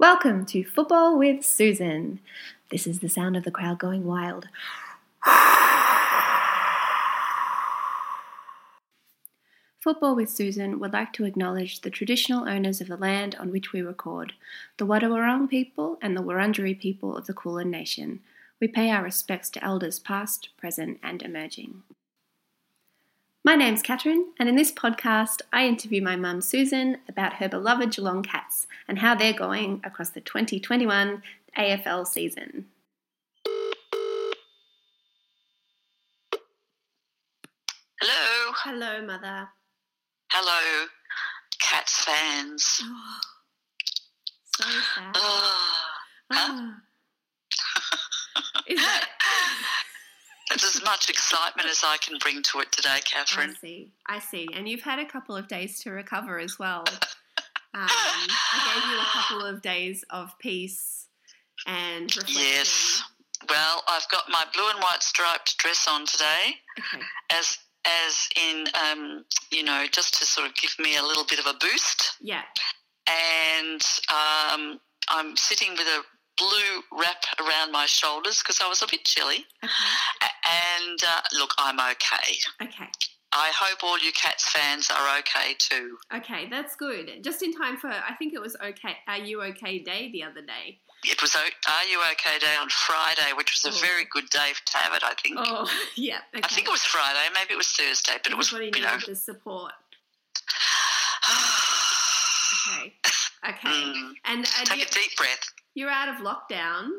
Welcome to Football with Susan. This is the sound of the crowd going wild. Football with Susan would like to acknowledge the traditional owners of the land on which we record, the Wadawurrung people and the Wurundjeri people of the Kulin Nation. We pay our respects to elders past, present, and emerging. My name's Catherine, and in this podcast, I interview my mum Susan about her beloved Geelong Cats and how they're going across the 2021 AFL season. Hello. Hello, Mother. Hello, Cats fans. Oh, so sad. Oh, Ah. Is that? That's as much excitement as I can bring to it today, Catherine. I see. I see. And you've had a couple of days to recover as well. Um, I gave you a couple of days of peace and reflection. Yes. Well, I've got my blue and white striped dress on today, Okay. as as in, um, you know, just to sort of give me a little bit of a boost. Yeah. And um, I'm sitting with a blue wrap around my shoulders because I was a bit chilly. Okay. And uh, look, I'm okay. Okay. I hope all you Cats fans are okay too. Okay. That's good. Just in time for, I think it was okay. Are you okay day the other day? It was O- Are You OK Day on Friday, which was a Oh. very good day to have it, I think. Oh, yeah. Okay. I think it was Friday, maybe it was Thursday, but it was, Everybody you know. the support. Okay. Okay. Mm. And uh, Take you, a deep breath. You're out of lockdown.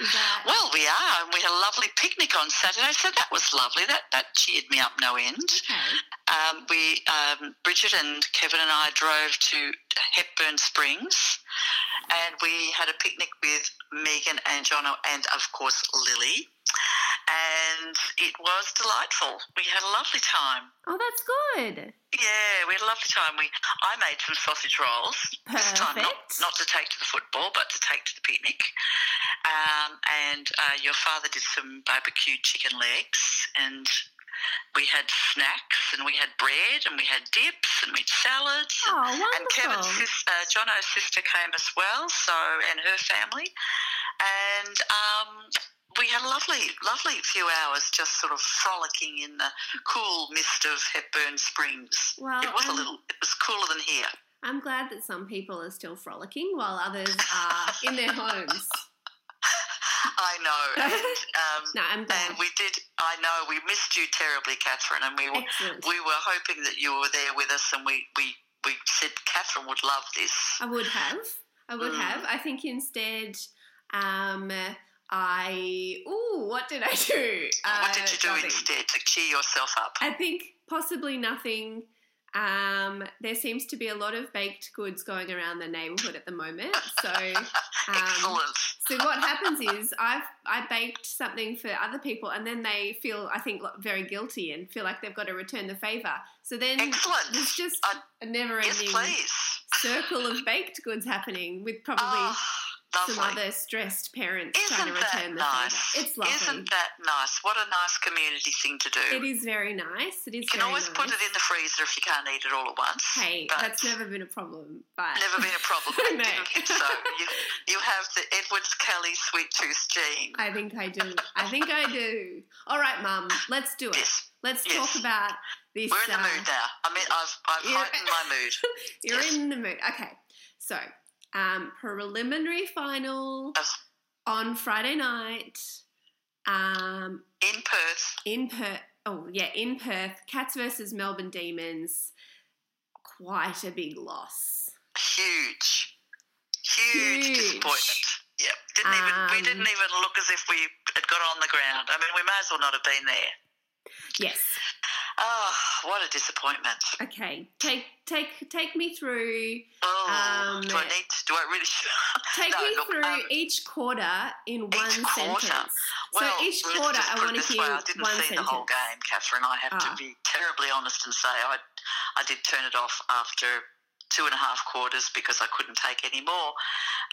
That? Well, we are, and we had a lovely picnic on Saturday, so that was lovely. That that cheered me up no end. Okay. Um, we, um, Bridget and Kevin and I drove to Hepburn Springs, and we had a picnic with Megan and Jono, and of course Lily. And it was delightful. We had a lovely time. Oh, that's good. Yeah, we had a lovely time. We I made some sausage rolls this time, not, not to take to the football, but to take to the picnic. Um, and uh, your father did some barbecued chicken legs, and we had snacks, and we had bread, and we had dips, and we had salads. Oh, and wonderful. Kevin's sister, uh, Jono's sister came as well, so and her family, and um, we had a lovely, lovely few hours just sort of frolicking in the cool mist of Hepburn Springs. Well, it was a little, it was cooler than here. I'm glad that some people are still frolicking while others are in their homes. I know, and, um, No, I'm glad. and we did. I know we missed you terribly, Catherine, and we were Excellent. we were hoping that you were there with us, and we we we said Catherine would love this. I would have. I would Mm. have. I think instead, um, I. Ooh, what did I do? what Uh, did you do nothing. instead to cheer yourself up? I think possibly nothing. Um, there seems to be a lot of baked goods going around the neighbourhood at the moment. So, um, so what happens is I've I baked something for other people, and then they feel I think very guilty and feel like they've got to return the favour. So then Excellent. there's just a never-ending please. circle of baked goods happening with probably Oh, some lovely. other stressed parents Isn't trying to that return the nice? It's lovely. Isn't that nice? What a nice community thing to do. it is very nice. It is you can always nice. put it in the freezer if you can't eat it all at once. Hey, that's never been a problem. But never been a problem. I No. so. You, you have the Edwards Kelly sweet tooth gene. I think I do. I think I do. All right, Mum. Let's do it. Yes, Let's Yes. talk about this. we're in the uh, mood now. I mean, I've I've heightened my mood. You're Yes. in the mood. Okay. So, um, preliminary final on Friday night. Um, In Perth, in Perth. Oh yeah, in Perth. Cats versus Melbourne Demons. Quite a big loss. huge, huge, Huge. disappointment. Yep, didn't even we Um, didn't even look as if we had got on the ground. I mean, we may as well not have been there. Yes. Oh, what a disappointment! Okay. Take take take me through. Oh, Um, do I need? To, do I really? Take No, me look, through um, each quarter in one quarter? sentence. Well, so each quarter, I want to hear way, I didn't one see sentence. the whole game, Catherine. I have Ah. to be terribly honest and say I, I did turn it off after two and a half quarters because I couldn't take any more.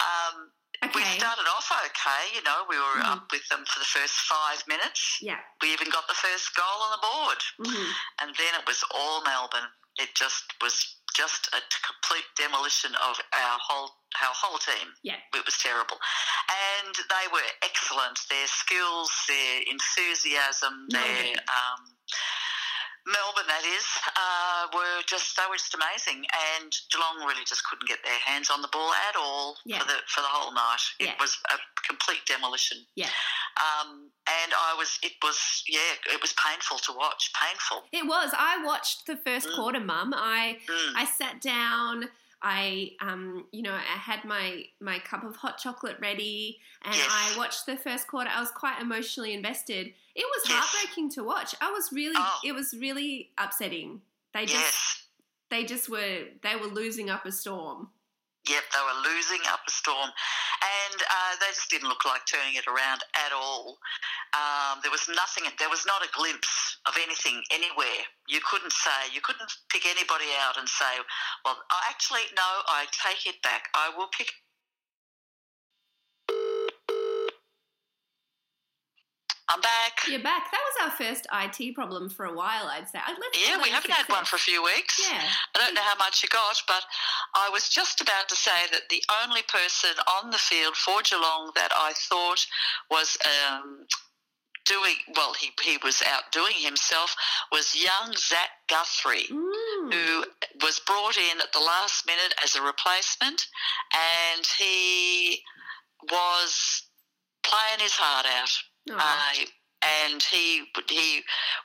Um, We started off okay, you know, we were Mhm. up with them for the first five minutes. Yeah. We even got the first goal on the board. Mhm. And then it was all Melbourne. It just was just a complete demolition of our whole our whole team. Yeah. It was terrible. And they were excellent. Their skills, their enthusiasm, their um, Melbourne, that is, uh, were just they were just amazing, and Geelong really just couldn't get their hands on the ball at all Yeah. for the for the whole night. It Yeah. was a complete demolition. Yeah. Um, and I was, it was, yeah, it was painful to watch. Painful. It was. I watched the first Mm. quarter, Mum. I Mm. I sat down. I um you know I had my my cup of hot chocolate ready, and Yes. I watched the first quarter. I was quite emotionally invested. It was Yes. heartbreaking to watch. I was really. Oh. It was really upsetting. They just yes. they just were they were losing up a storm. Yep, they were losing up a storm, and uh, they just didn't look like turning it around at all. Um, there was nothing. There was not a glimpse of anything anywhere. You couldn't say. You couldn't pick anybody out and say, "Well, actually, no, I take it back. I will pick." I'm back. You're back. That was our first IT problem for a while. I'd say. Let's Yeah, we haven't had one for a few weeks. Yeah. I don't know how much you got, but I was just about to say that the only person on the field for Geelong that I thought was um, doing well, he he was outdoing himself was young Zach Guthrie. Mm. Who was brought in at the last minute as a replacement, and he was playing his heart out. Oh. Uh, and he he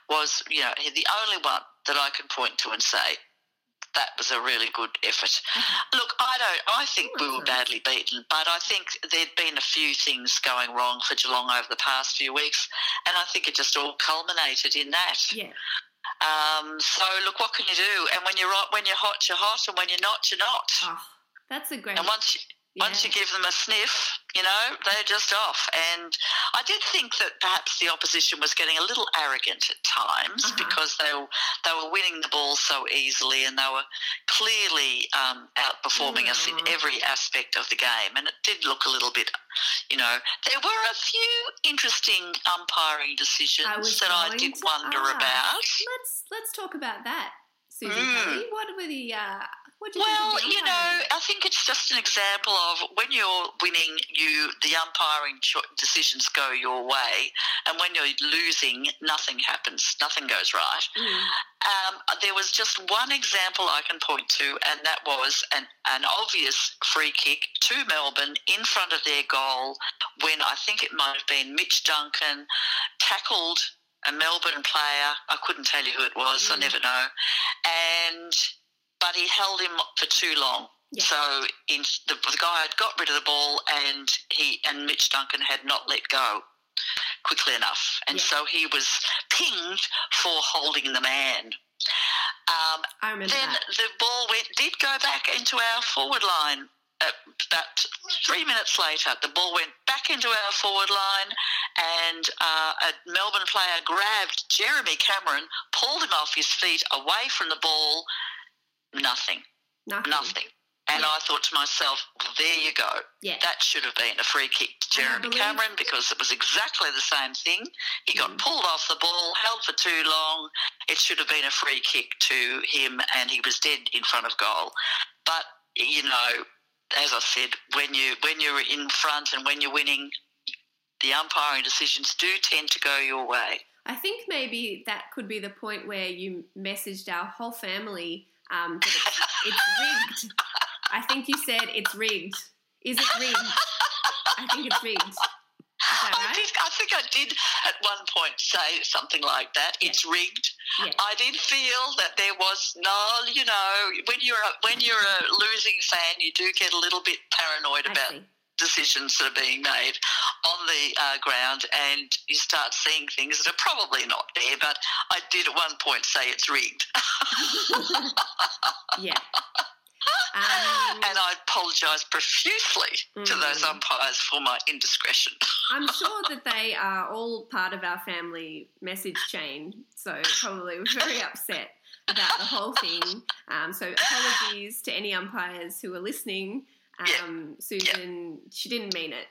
was, you know, the only one that I can point to and say that was a really good effort. Look, I don't. I think we were badly beaten, but I think there'd been a few things going wrong for Geelong over the past few weeks, and I think it just all culminated in that. yeah. Um, so look, what can you do? And when you're hot, when you're hot, you're hot, and when you're not, you're not. Oh, that's a great. And once you, once you give them a sniff, you know, they're just off. And I did think that perhaps the opposition was getting a little arrogant at times Uh-huh. because they were, they were winning the ball so easily and they were clearly um, outperforming us in Mhm. every aspect of the game. And it did look a little bit, you know, there were a few interesting umpiring decisions I that I did wonder ask. about. Let's let's talk about that, Susan Mm. What were the uh, Well, you think of the you know. I think it's just an example of when you're winning, you the umpiring cho- decisions go your way, and when you're losing, nothing happens, nothing goes right. Mm. Um, there was just one example I can point to, and that was an, an obvious free kick to Melbourne in front of their goal when I think it might have been Mitch Duncan tackled a Melbourne player. I couldn't tell you who it was, I Mm. never know. And but he held him for too long. Yeah. So in, the, the guy had got rid of the ball, and he and Mitch Duncan had not let go quickly enough, and Yeah. so he was pinged for holding the man. Um, I remember then that. the ball went did go back into our forward line. Uh, about three minutes later, the ball went back into our forward line, and uh, a Melbourne player grabbed Jeremy Cameron, pulled him off his feet, away from the ball. Nothing, Nothing. nothing. And Yeah. I thought to myself, well, there you go. Yeah. That should have been a free kick to Jeremy Cameron because it was exactly the same thing. He got Mhm. pulled off the ball, held for too long. It should have been a free kick to him, and he was dead in front of goal. But you know, as I said, when you when you're in front and when you're winning, the umpiring decisions do tend to go your way. I think maybe that could be the point where you messaged our whole family um, that it's, it's rigged. I think you said it's rigged. Is it rigged? I think it's rigged. That I, right? did, I think I did at one point say something like that. Yeah. It's rigged. Yeah. I did feel that there was no, you know, when you're a, when you're a losing fan, you do get a little bit paranoid I about see. Decisions that are being made on the uh, ground, and you start seeing things that are probably not there. But I did at one point say it's rigged, Yeah. Um, and I apologise profusely to those Mm. umpires for my indiscretion. I'm sure that they are all part of our family message chain, so probably we're very upset about the whole thing. Um, so apologies to any umpires who are listening. Um, Susan, she didn't mean it.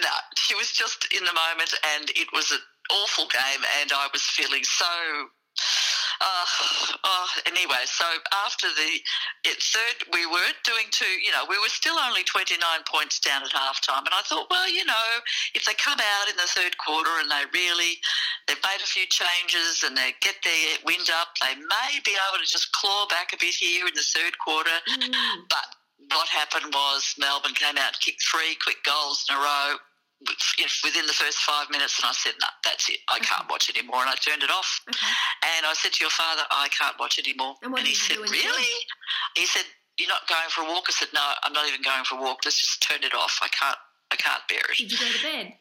No, she was just in the moment, and it was an awful game, and I was feeling so Uh, oh, anyway, so after the it, third, we weren't doing too, you know, we were still only 29 points down at halftime. And I thought, well, you know, if they come out in the third quarter and they really, they've made a few changes and they get their wind up, they may be able to just claw back a bit here in the third quarter. Mm. But what happened was Melbourne came out and kicked three quick goals in a row within the first five minutes, and I said, "No, that's it. I can't watch anymore," and I turned it off. And I said to your father, "I can't watch anymore." And what he said, "Really?" He said, "You're not going for a walk?" I said, "No, I'm not even going for a walk. Let's just turn it off. I can't. I can't bear it." Did you go to bed?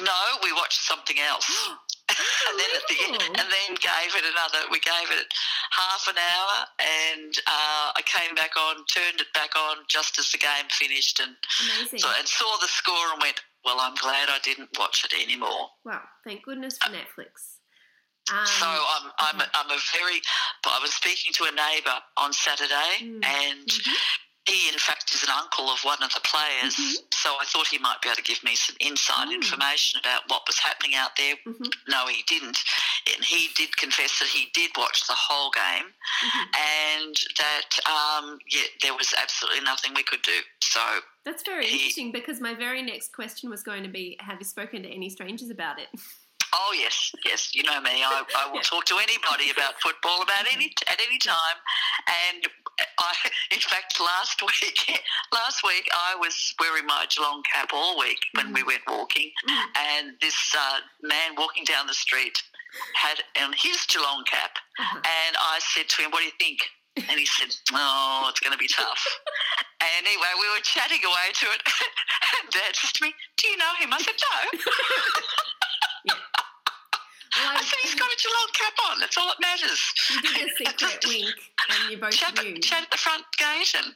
No, we watched something else. and then at the end, and then gave it another. We gave it half an hour, and uh, I came back on, turned it back on just as the game finished, and Amazing. so and saw the score and went, "Well, I'm glad I didn't watch it anymore." Well, thank goodness for Netflix. Um, So I'm I'm a, I'm a very. I was speaking to a neighbour on Saturday, Mm. and Mhm. He, in fact, is an uncle of one of the players. Mhm. So I thought he might be able to give me some inside Mm. information about what was happening out there. Mhm. No, he didn't, and he did confess that he did watch the whole game, Mhm. and that um, yeah, there was absolutely nothing we could do. So That's very He- interesting because my very next question was going to be Have you spoken to any strangers about it? Oh yes, yes. You know me. I, I will talk to anybody about football about any at any time. And I, in fact, last week, last week I was wearing my Geelong cap all week when we went walking, Mm. and this uh, man walking down the street had on his Geelong cap, Uh-huh. and I said to him, "What do you think?" And he said, "Oh, it's going to be tough." And anyway, we were chatting away to it, and Dad says to me, "Do you know him?" I said, "No." I said, he's got a Geelong cap on. That's all that matters. you did a secret wink and you both Chat, knew. chat at the front gate and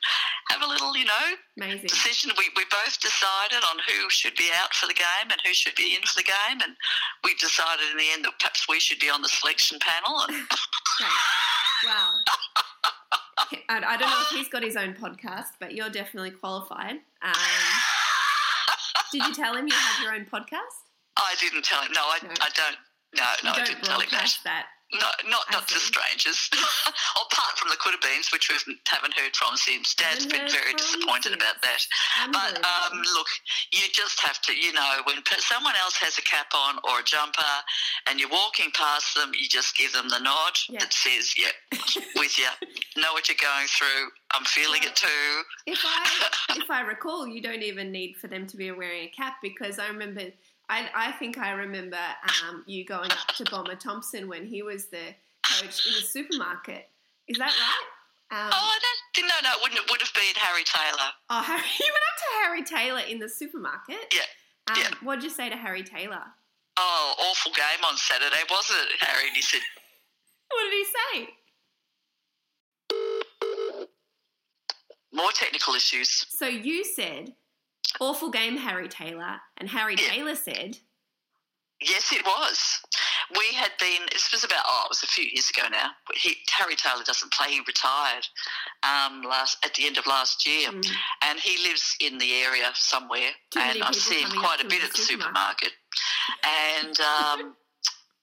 have a little, you know, Amazing. decision. We, we both decided on who should be out for the game and who should be in for the game. And we decided in the end that perhaps we should be on the selection panel. And Wow. I, I don't know if he's got his own podcast, but you're definitely qualified. Um, did you tell him you had your own podcast? I didn't tell him. No, I, No. I don't. No, no, I didn't tell him that. that. No, not I not to strangers. Apart from the could have beens, which we haven't heard from since. Dad's been very disappointed about that. But um, look, you just have to, you know, when someone else has a cap on or a jumper and you're walking past them, you just give them the nod Yeah. that says, yep, with you. Know what you're going through. I'm feeling it too. if I if I recall, you don't even need for them to be wearing a cap because I remember. I, I think I remember um, you going up to Bomber Thompson when he was the coach in the supermarket. Is that right? Um, Oh, don't, no, no, it wouldn't. It would have been Harry Taylor. oh, Harry, you went up to Harry Taylor in the supermarket. Yeah, Um, yeah. What'd you say to Harry Taylor? Oh, awful game on Saturday, wasn't it, Harry? And he said, What did he say? more technical issues. So you said, "Awful game, Harry Taylor," and Harry Yeah. Taylor said, Yes, it was. We had been. This was about. Oh, it was a few years ago now. He, Harry Taylor doesn't play. He retired um, last at the end of last year, Mm. and he lives in the area somewhere. Too and I see him quite a bit at the supermarket. supermarket. And um,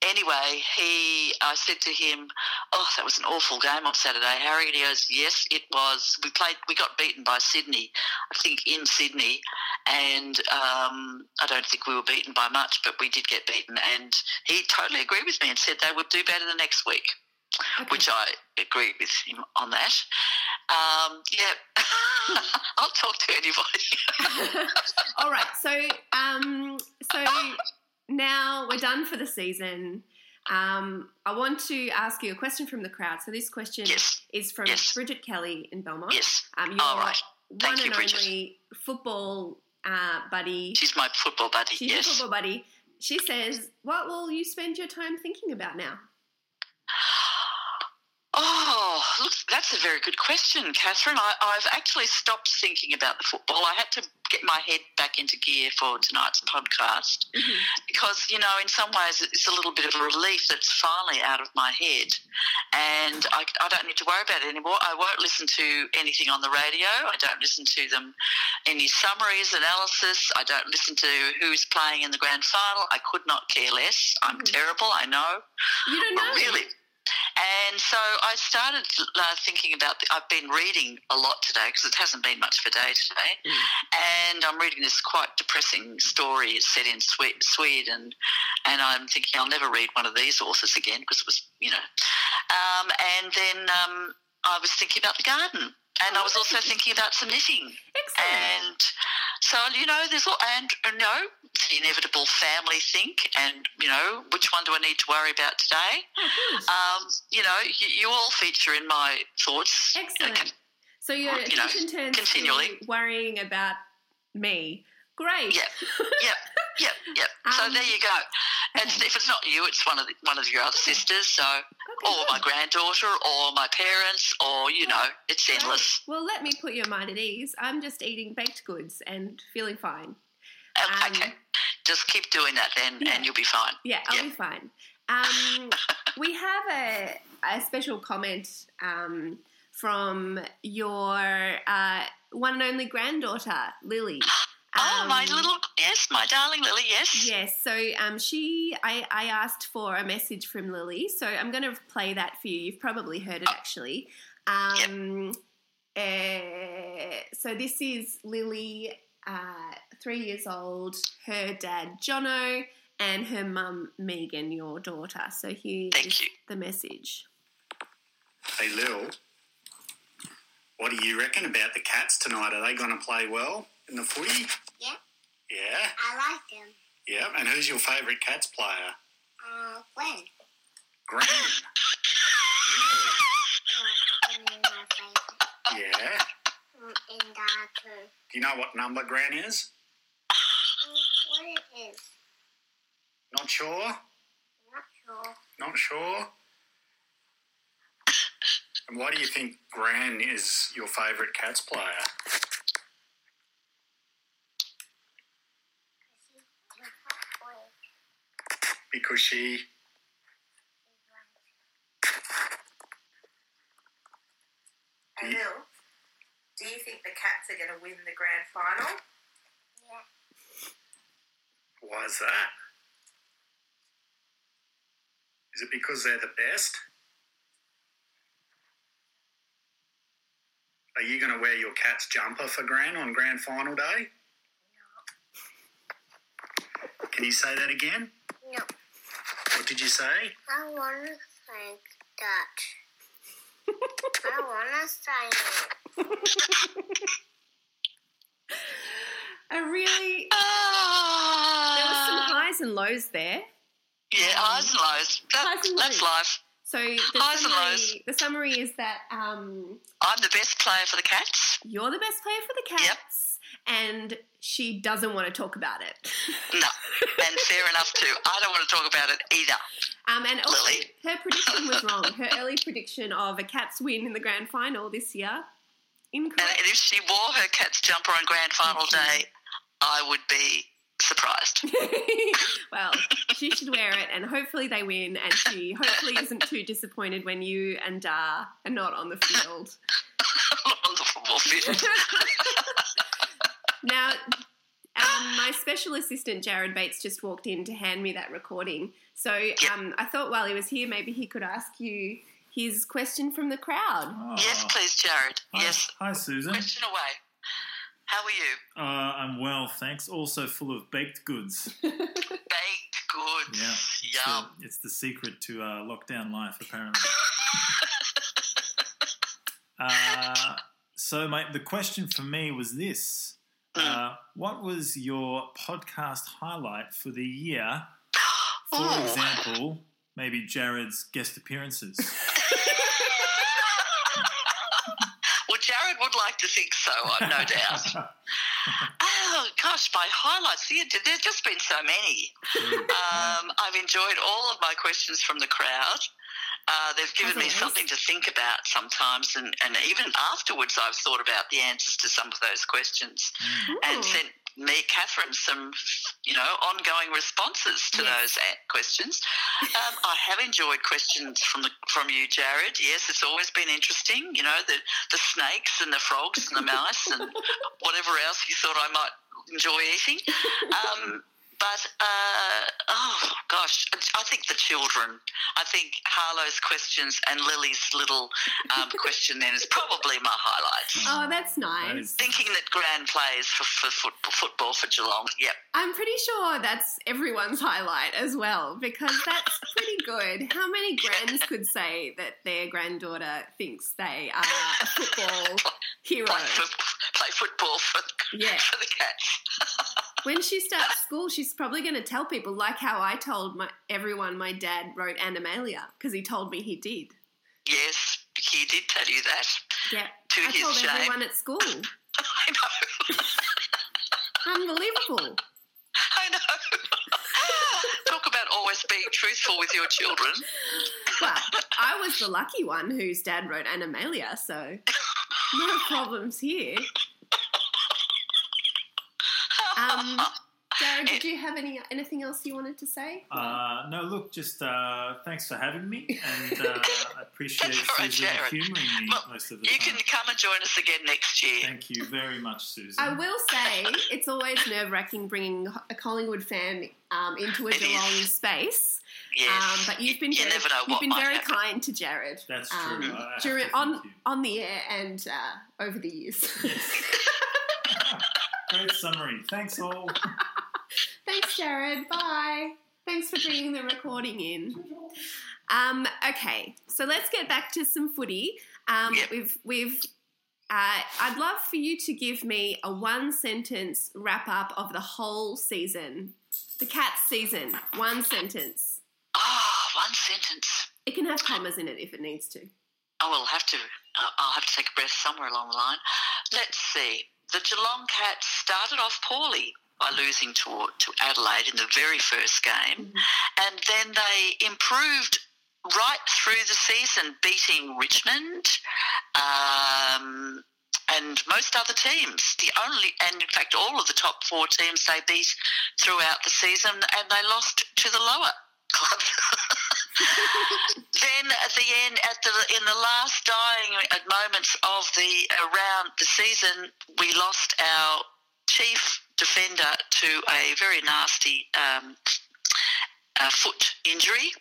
anyway, he. I said to him, "Oh, that was an awful game on Saturday, Harry." And he goes, "Yes, it was. We played. We got beaten by Sydney. I think in Sydney." and um, I don't think we were beaten by much, but we did get beaten. And he totally agreed with me and said they would do better the next week, okay. which I agreed with him on that. Um, yeah, I'll talk to anybody. All right. So, um, so now we're done for the season. Um, I want to ask you a question from the crowd. So this question yes, is from Yes. Bridget Kelly in Belmont. yes. Um, your All right. one Thank you, and Bridget. only football uh, buddy. She's my football buddy. She's yes. your football buddy. She says, "What will you spend your time thinking about now?" Oh, look, that's a very good question, Catherine. I, I've actually stopped thinking about the football. I had to get my head back into gear for tonight's podcast. Mhm. because you know in some ways it's a little bit of a relief that's finally out of my head and I, I don't need to worry about it anymore i won't listen to anything on the radio i don't listen to them any summaries analysis i don't listen to who's playing in the grand final i could not care less i'm Mhm. terrible i know You don't but know. really And so I started uh, thinking about. The, I've been reading a lot today because it hasn't been much of a day today, Mm. and I'm reading this quite depressing story. It's set in Sweden, and I'm thinking I'll never read one of these authors again because it was, you know. Um, and then um, I was thinking about the garden, and I was also thinking about some knitting. Excellent. And so, you know, there's all, and, you know, the inevitable family think, and, you know, which one do I need to worry about today? Oh. Um, you know, you, you all feature in my thoughts. Excellent. So your you know, attention turns continually. worrying about me. Great. Yep, yep, yep, yep. so Um, there you go. And if it's not you, it's one of the, one of your other sisters. So, or my granddaughter, or my parents, or you know, it's endless. Well, let me put your mind at ease. I'm just eating baked goods and feeling fine. Uh, Um, okay, just keep doing that, then, yeah. and you'll be fine. Yeah, I'll Yeah. be fine. Um, we have a, a special comment um, from your uh, one and only granddaughter, Lily. oh, my Um, little yes, my darling Lily. Yes. Yes, so um, she, I, I asked for a message from Lily, so I'm going to play that for you. You've probably heard it actually. Um, uh, so this is Lily, uh, three years old, her dad Jono, and her mum Megan, your daughter. So here Thank is you. the message. Hey Lil, what do you reckon about the Cats tonight? Are they going to play well in the footy? Yeah. Yeah, I like them. yeah. And who's your favourite Cats player? Uh, when? Gran. Yeah, and my favorite. really? Yeah. Mm, And too. Do you know what number Gran is? Mm, What it is? Not sure. Not sure. Not sure. And why do you think Gran is your favourite Cats player? She's too far away. Because she. Hey, do you think the Cats are going to win the grand final? Yeah. Why is that? Is it because they're the best? Are you going to wear your Cats jumper for grand on Grand Final Day? Can you say that again? No. What did you say? I want to think that. I want to say it. I really, there was some Ah, highs and lows there. yeah, highs and lows. That, Highs and that's lows. life. So the Highs and summary, lows. the summary is that um, I'm the best player for the Cats. you're the best player for the Cats. Yep. And she doesn't want to talk about it. No, and fair enough too. I don't want to talk about it either. Um, and also, Lily. her prediction was wrong. Her early prediction of a Cats win in the grand final this year, And if she wore her Cats jumper on Grand Final Day, I would be surprised. well, she should wear it, and hopefully they win. And she hopefully isn't too disappointed when you and Dar are not on the field. on the football field. Now, um, my special assistant Jared Bates just walked in to hand me that recording. So um, I thought while he was here, maybe he could ask you his question from the crowd. Oh. Yes, please, Jared. Hi, Yes. Hi, Susan. Question away. How are you? Uh, I'm well, thanks. Also full of baked goods. Baked goods. Yeah. It's Yum. the, it's the secret to uh, lockdown life, apparently. uh, so, my, the question for me was this uh, What was your podcast highlight for the year? For Oh. example, maybe Jared's guest appearances. Well, Jared would like to think so, no doubt. Oh, gosh, my highlights. There's just been so many. Um, I've enjoyed all of my questions from the crowd. Uh, they've given me always. something to think about sometimes, and, and even afterwards, I've thought about the answers to some of those questions and sent me, Catherine, some you know ongoing responses to Yes. those questions. Um, I have enjoyed questions from the from you, Jared. Yes, it's always been interesting. You know the the snakes and the frogs and the mice and whatever else you thought I might enjoy eating. Um, But uh, oh gosh, I think the children. I think Harlow's questions and Lily's little um, question then is probably my highlight. Oh, that's nice. Thinking that Gran plays for, for foot, football for Geelong. Yep. I'm pretty sure that's everyone's highlight as well because that's pretty good. How many grands could say that their granddaughter thinks they are a football hero? Play, foot, play football for, Yeah. for the Cats. When she starts school, she's probably going to tell people, like how I told my, everyone my dad wrote Animalia because he told me he did. Yes, he did tell you that. Yeah, To I his told shame. everyone at school. I know. Unbelievable. I know. Talk about always being truthful with your children. Well, I was the lucky one whose dad wrote Animalia, so no problems here. Um, Jared, did you have any anything else you wanted to say? Uh, no, look, just uh, thanks for having me, and uh, I appreciate That's Susan Jared. humouring me Well, most of the You time. can come and join us again next year. Thank you very much, Susan. I will say it's always nerve wracking bringing a Collingwood fan um, into a It is. Geelong space. Yes. Um, but you've been You very, never know you've what been very happen. kind to Jared. That's true. um, I during on you. on the air and uh, over the years. Great summary. Thanks all. Thanks, Jared. Bye. Thanks for bringing the recording in. Um, okay, so let's get back to some footy. Um, Yep. We've we've. Uh, I'd love for you to give me a one sentence wrap up of the whole season, the Cats season. One sentence. Oh, one sentence. It can have commas in it if it needs to. I will have to. I'll- I'll have to take a breath somewhere along the line. Let's see. The Geelong Cats started off poorly by losing to to Adelaide in the very first game, and then they improved right through the season, beating Richmond. Um, and most other teams, the only, and in fact, all of the top four teams they beat throughout the season, and they lost to the lower club. then at the end, at the in the last dying moments of the around the season, we lost our chief defender to a very nasty um, uh, foot injury,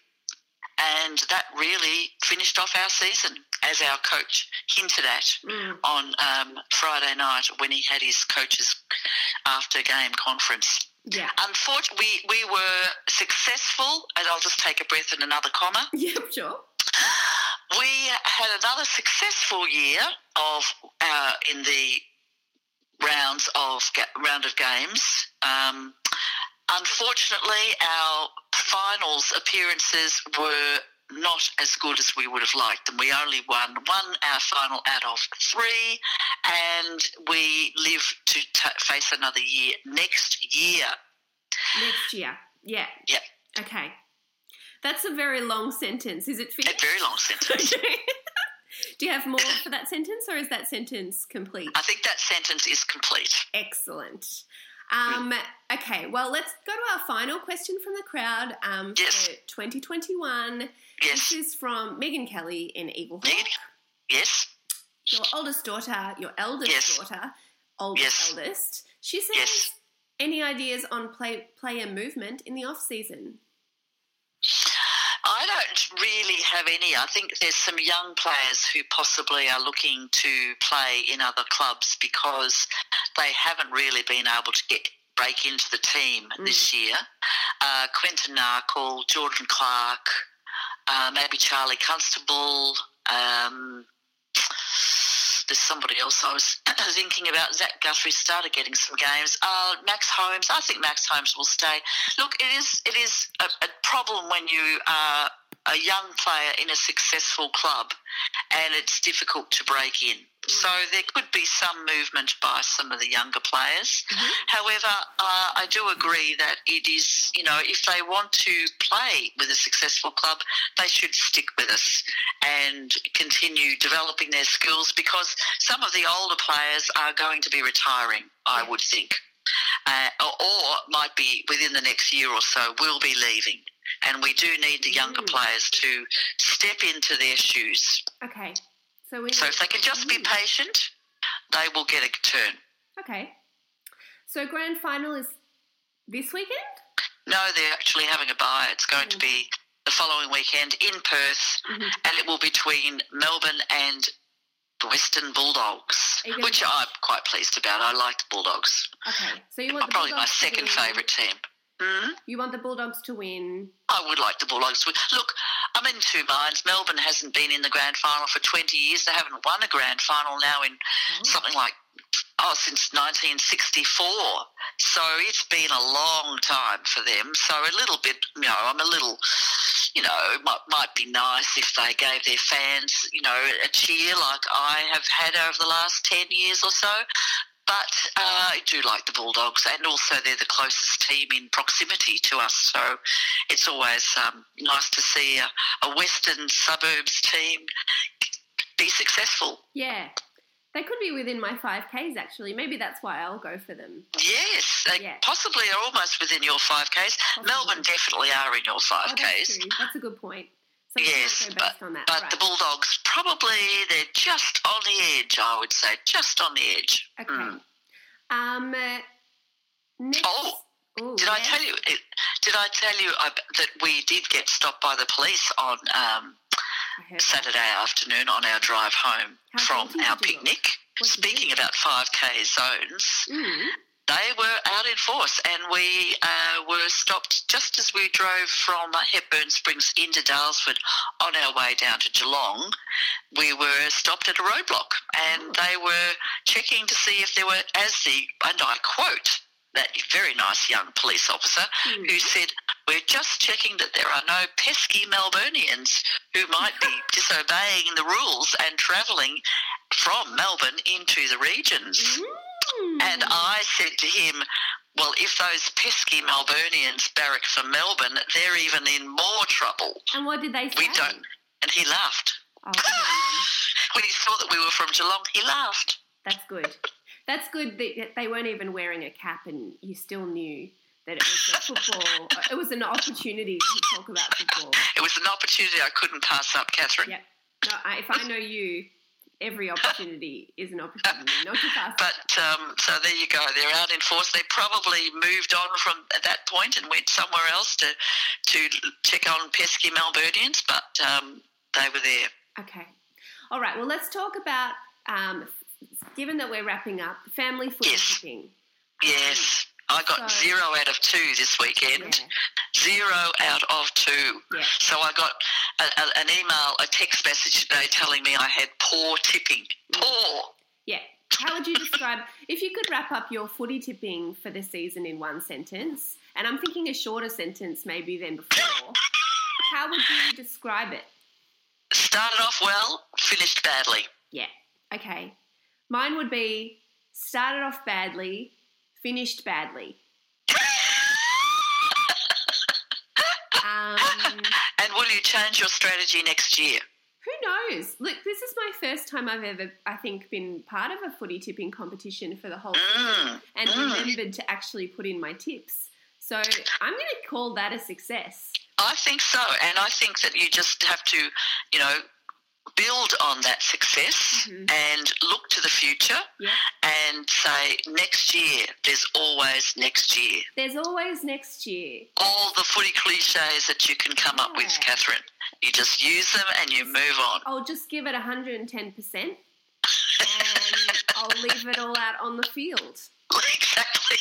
and that really finished off our season, as our coach hinted at Mm. on um, Friday night when he had his coaches after game conference. Yeah. Unfortunately, we, we were successful, and I'll just take a breath and another comma. Yep. Sure. We had another successful year of uh, in the rounds of round of games. Um, unfortunately, our finals appearances were not as good as we would have liked them. We only won one our final out of three, and we live to t- face another year next year. Next year. Yeah. Yep, Okay. That's a very long sentence. Is it a very long sentence. Do you have more for that sentence, or is that sentence complete? I think that sentence is complete. Excellent. Um, okay, well, let's go to our final question from the crowd um, Yes. for 2021. Yes. This is from Megan Kelly in Eaglehawk. Megan? Yes. Your oldest daughter, your eldest Yes. daughter, oldest eldest. She says, Yes. any ideas on play, player movement in the off season? I don't really have any. I think there's some young players who possibly are looking to play in other clubs because they haven't really been able to get break into the team this year. Uh, Quinton Narkle, Jordan Clark, uh, maybe Charlie Constable. Um, there's somebody else I was thinking about. Zach Guthrie started getting some games. Uh, Max Holmes. I think Max Holmes will stay. Look, it is it is a, a problem when you are a young player in a successful club, and it's difficult to break in. So there could be some movement by some of the younger players. However, uh, I do agree that it is, you know, if they want to play with a successful club, they should stick with us and continue developing their skills because some of the older players are going to be retiring, I would think. Uh, or, might be within the next year or so, will be leaving. And we do need the younger players to step into their shoes. Okay. So we So if they can just be patient, they will get a turn. Okay. So grand final is this weekend? No, they're actually having a bye. It's going to be the following weekend in Perth, Mhm. and it will be between Melbourne and the Western Bulldogs, Are you gonna- which I'm quite pleased about. I like the Bulldogs. Okay, so you want the Probably my Bulldogs to second favourite team. hmm You want the Bulldogs to win. I would like the Bulldogs to win. Look, I'm in two minds. Melbourne hasn't been in the grand final for 20 years. They haven't won a grand final now in something like oh since 1964. So it's been a long time for them. So a little bit, you know, I'm a little, you know, might, might be nice if they gave their fans, you know, a cheer like I have had over the last 10 years or so. But uh, I do like the Bulldogs, and also they're the closest team in proximity to us. So it's always um, nice to see a, a Western suburbs team be successful. Yeah, they could be within my five Ks actually. Maybe that's why I'll go for them. Yes, they Yeah. possibly are almost within your 5Ks. Possibly. Melbourne definitely are in your Oh, 5Ks. true. That's a good point. So Yes, might go based on that. But right. the Bulldogs, probably, they're just on the edge, I would say. Just on the edge. Okay. Mm. Um. uh, next. Oh, Ooh, Did I tell you? Did I tell you that we did get stopped by the police on um, I heard that. Saturday afternoon on our drive home How from our did you look? picnic? What did you Speaking about 5K zones, Mm. they were out in force and we uh, were stopped just as we drove from Hepburn Springs into Daylesford on our way down to Geelong. We were stopped at a roadblock and they were checking to see if there were, as the, and I quote, that very nice young police officer Hmm. who said, We're just checking that there are no pesky Melburnians who might be disobeying the rules and travelling from Melbourne into the regions. Mm. And I said to him, Well, if those pesky Melburnians barrack for Melbourne, they're even in more trouble. And what did they say? We don't. And he laughed. Oh, come on, then. When he saw that we were from Geelong, he laughed. That's good. That's good that they weren't even wearing a cap and you still knew that it was a football. it was an opportunity to talk about football. It was an opportunity I couldn't pass up, Catherine. Yep. No, I, if I know you, every opportunity is an opportunity, not to pass. But um, so there you go. They're out in force. They probably moved on from that point and went somewhere else to to check on pesky Melburnians, but um, they were there. Okay. All right. Well, let's talk about. Um, given that we're wrapping up, family footy Yes. tipping. Yes, I got so- zero out of two this weekend. Yeah. Zero out of two. Yeah. So I got a, a, an email, a text message today telling me I had poor tipping. Mm. Poor. Yeah. How would you describe if you could wrap up your footy tipping for the season in one sentence? And I'm thinking a shorter sentence maybe than before. How would you describe it? Started off well, finished badly. Yeah. Okay. Mine would be started off badly, finished badly. Um, And will you change your strategy next year? who knows? Look, this is my first time I've ever, I think, been part of a footy tipping competition for the whole Mm. and Mm. remembered to actually put in my tips. So I'm going to call that a success. I think so, and I think that you just have to, you know, build on that success Mhm. and look to the future Yep. and say next year. There's always next year. There's always next year. All the footy cliches that you can come up with, Catherine. You just use them and you move on. I'll just give it 110% and I'll leave it all out on the field. exactly.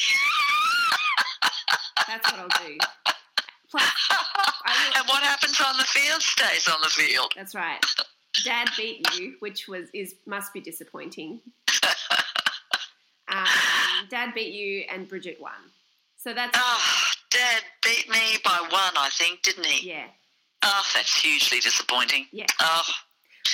That's what I'll do. Plus, and what happens on the field stays on the field. that's right. Dad beat you, which was is must be disappointing. Um, Dad beat you, and Bridget won. So that's Oh, Dad beat me by one, I think, didn't he? yeah. Oh, that's hugely disappointing. Yeah. Oh,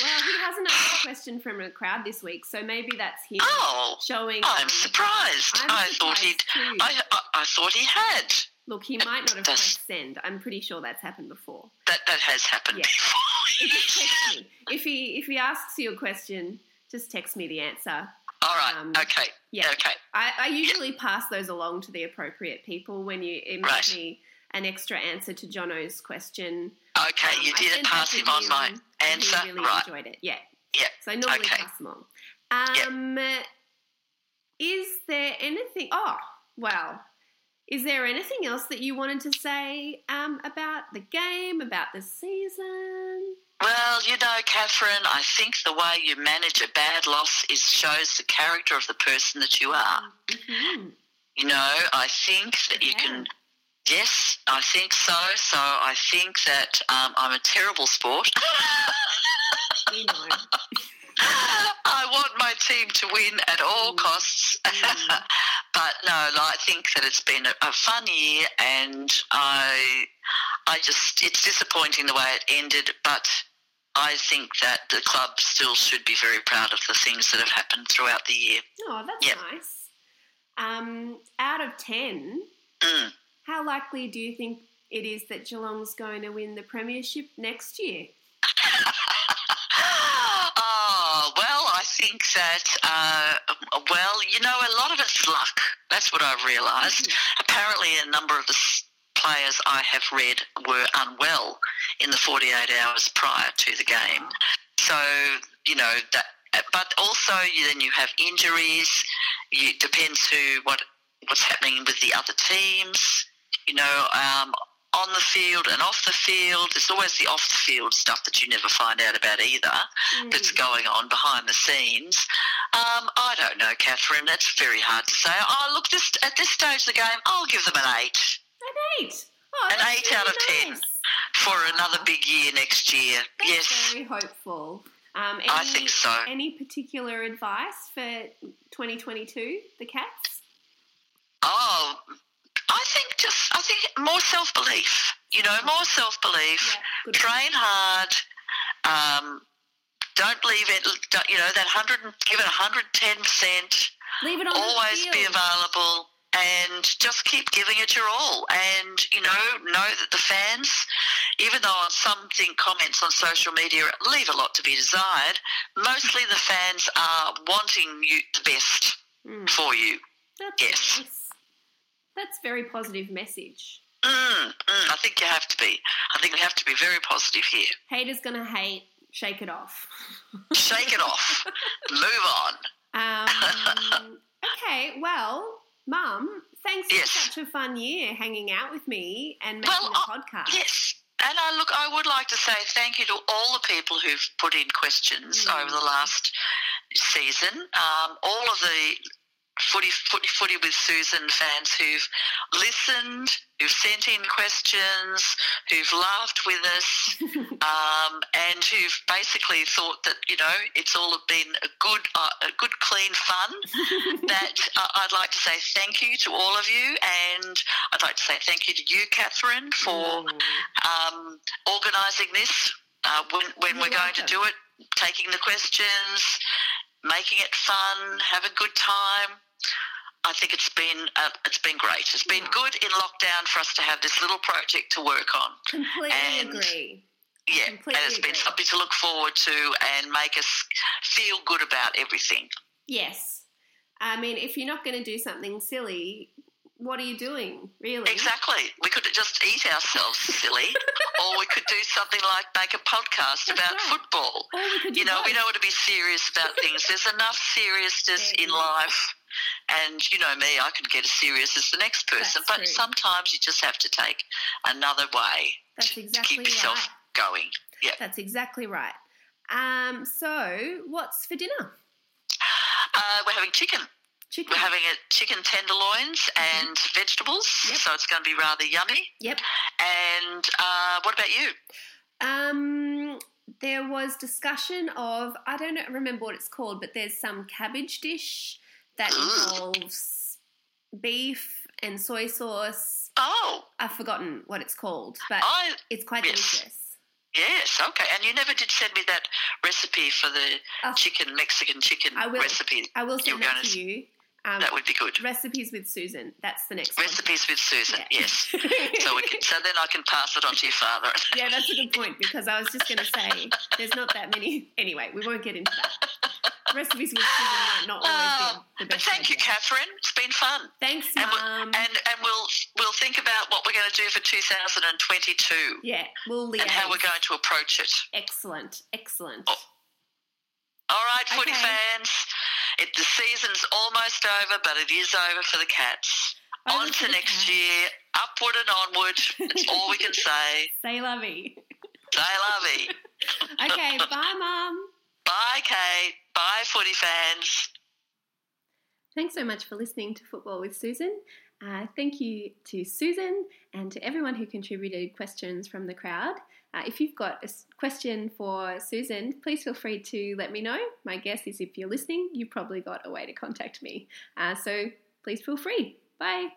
Well, he hasn't asked a question from a crowd this week, so maybe that's him oh showing. I'm um, surprised. I'm I thought he'd. I, I, I thought he had. Look, he might not have pressed send. I'm pretty sure that's happened before. That that has happened Yeah. Before. If he if he asks you a question, just text me the answer. All right. Um, okay. Yeah. Okay. I, I usually pass those along to the appropriate people when you email Right. me an extra answer to Jono's question. Okay. Um, you did pass him on my answer. He really right. enjoyed it. Yeah. Yeah. So I normally Okay. pass them on. Um, Is there anything? Oh, well, Is there anything else that you wanted to say um, about the game, about the season? Well, you know, Catherine, I think the way you manage a bad loss is shows the character of the person that you are. hmm You know, I think that you Yeah. can. Yes, I think so. So I think that um, I'm a terrible sport. We know. I want my team to win at all Mm. costs. Mm. But no, I think that it's been a, fun year, and I, I just it's disappointing the way it ended, but. I think that the club still should be very proud of the things that have happened throughout the year. Oh, that's Yep. nice. Um, out of 10, Mm. how likely do you think it is that Geelong's going to win the Premiership next year? oh, well, I think that, uh, well, you know, a lot of it's luck. That's what I've realised. Apparently, a number of the players I have read were unwell in the 48 hours prior to the game. So, you know, that. But also, you, then you have injuries. You, depends who, what, what's happening with the other teams. You know, um, on the field and off the field. There's always the off the field stuff that you never find out about either Mm. that's going on behind the scenes. Um, I don't know, Catherine. That's very hard to say. Oh, look, this at this stage of the game, I'll give them an eight An 8. Oh, An eight out of really 10. nice. for another big year next year. That's yes, very hopeful. Um, any, I think so. Any particular advice for 2022, the Cats? Oh, I think just I think more self belief. You know, more self belief. Yeah, Train hard. Um, don't leave it. don't- You know that hundred. Give it hundred ten percent. Leave it on always be available and just keep giving it your all and you know know that the fans even though some think comments on social media leave a lot to be desired mostly the fans are wanting you the best Mm, for you that's Yes. nice. That's very positive message. mm, mm, i think you have to be i think we have to be very positive here Haters gonna hate. Shake it off. shake it off move on Um, okay, well, Mum, thanks Yes. for such a fun year hanging out with me and making Well, the uh, podcast. Yes. And I look, I would like to say thank you to all the people who've put in questions Mm. over the last season. Um, all of the footy, footy, footy with Susan fans who've listened, who've sent in questions, who've laughed with us, um, and who've basically thought that you know it's all been a good, uh, a good, clean fun that uh, I'd like to say thank you to all of you, and I'd like to say thank you to you, Catherine, for um, organising this uh, when, when we're going to do it, taking the questions, making it fun, have a good time. I think it's been uh, it's been great. It's been Yeah. good in lockdown for us to have this little project to work on. Completely And- agree. Yeah, Completely and it's been something to look forward to and make us feel good about everything. Yes. I mean, if you're not going to do something silly, what are you doing, really? Exactly. We could just eat ourselves silly, or we could do something like make a podcast That's about right. football. Or we could You know, we don't want to be serious about things. There's enough seriousness in life. And you know me, I can get as serious as the next person. That's but true. sometimes you just have to take another way That's to exactly keep yourself right. going. Yeah. That's exactly right. Um, so, what's for dinner? Uh, we're having chicken. Chicken. We're having a chicken tenderloins and vegetables, Yep. so it's going to be rather yummy. Yep. And uh, what about you? Um, there was discussion of I don't remember what it's called, but there's some cabbage dish that involves beef and soy sauce. Oh, I've forgotten what it's called, but I it's quite yes. delicious. yes, okay. And you never did send me that recipe for the Oh. chicken Mexican chicken I will. recipe. I will send that gonna you. Um, That would be good. recipes with Susan. That's the next one. Recipes with Susan. Yeah. Yes. So we can, so then I can pass it on to your father. yeah, that's a good point because I was just going to say there's not that many. Anyway, we won't get into that. Recipes with Susan might not always Oh, be the but best. thank you. Catherine. It's been fun. Thanks, And we'll, Mum. and, and we'll we'll think about what we're going to do for 2022 yeah, we'll liaise. and how we're going to approach it. Excellent, excellent. Oh. All right, footy Okay. fans. It, the season's almost over, but it is over for the Cats. Over On to to next Cats. year, upward and onward. That's all we can say. Say lovey. Say lovey. Okay, bye, Mum. Bye, Kate. Bye, footy fans. Thanks so much for listening to Football with Susan. Uh, thank you to Susan and to everyone who contributed questions from the crowd. Uh, if you've got a question for Susan, please feel free to let me know. My guess is if you're listening, you've probably got a way to contact me. Uh, so please feel free. Bye.